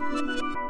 you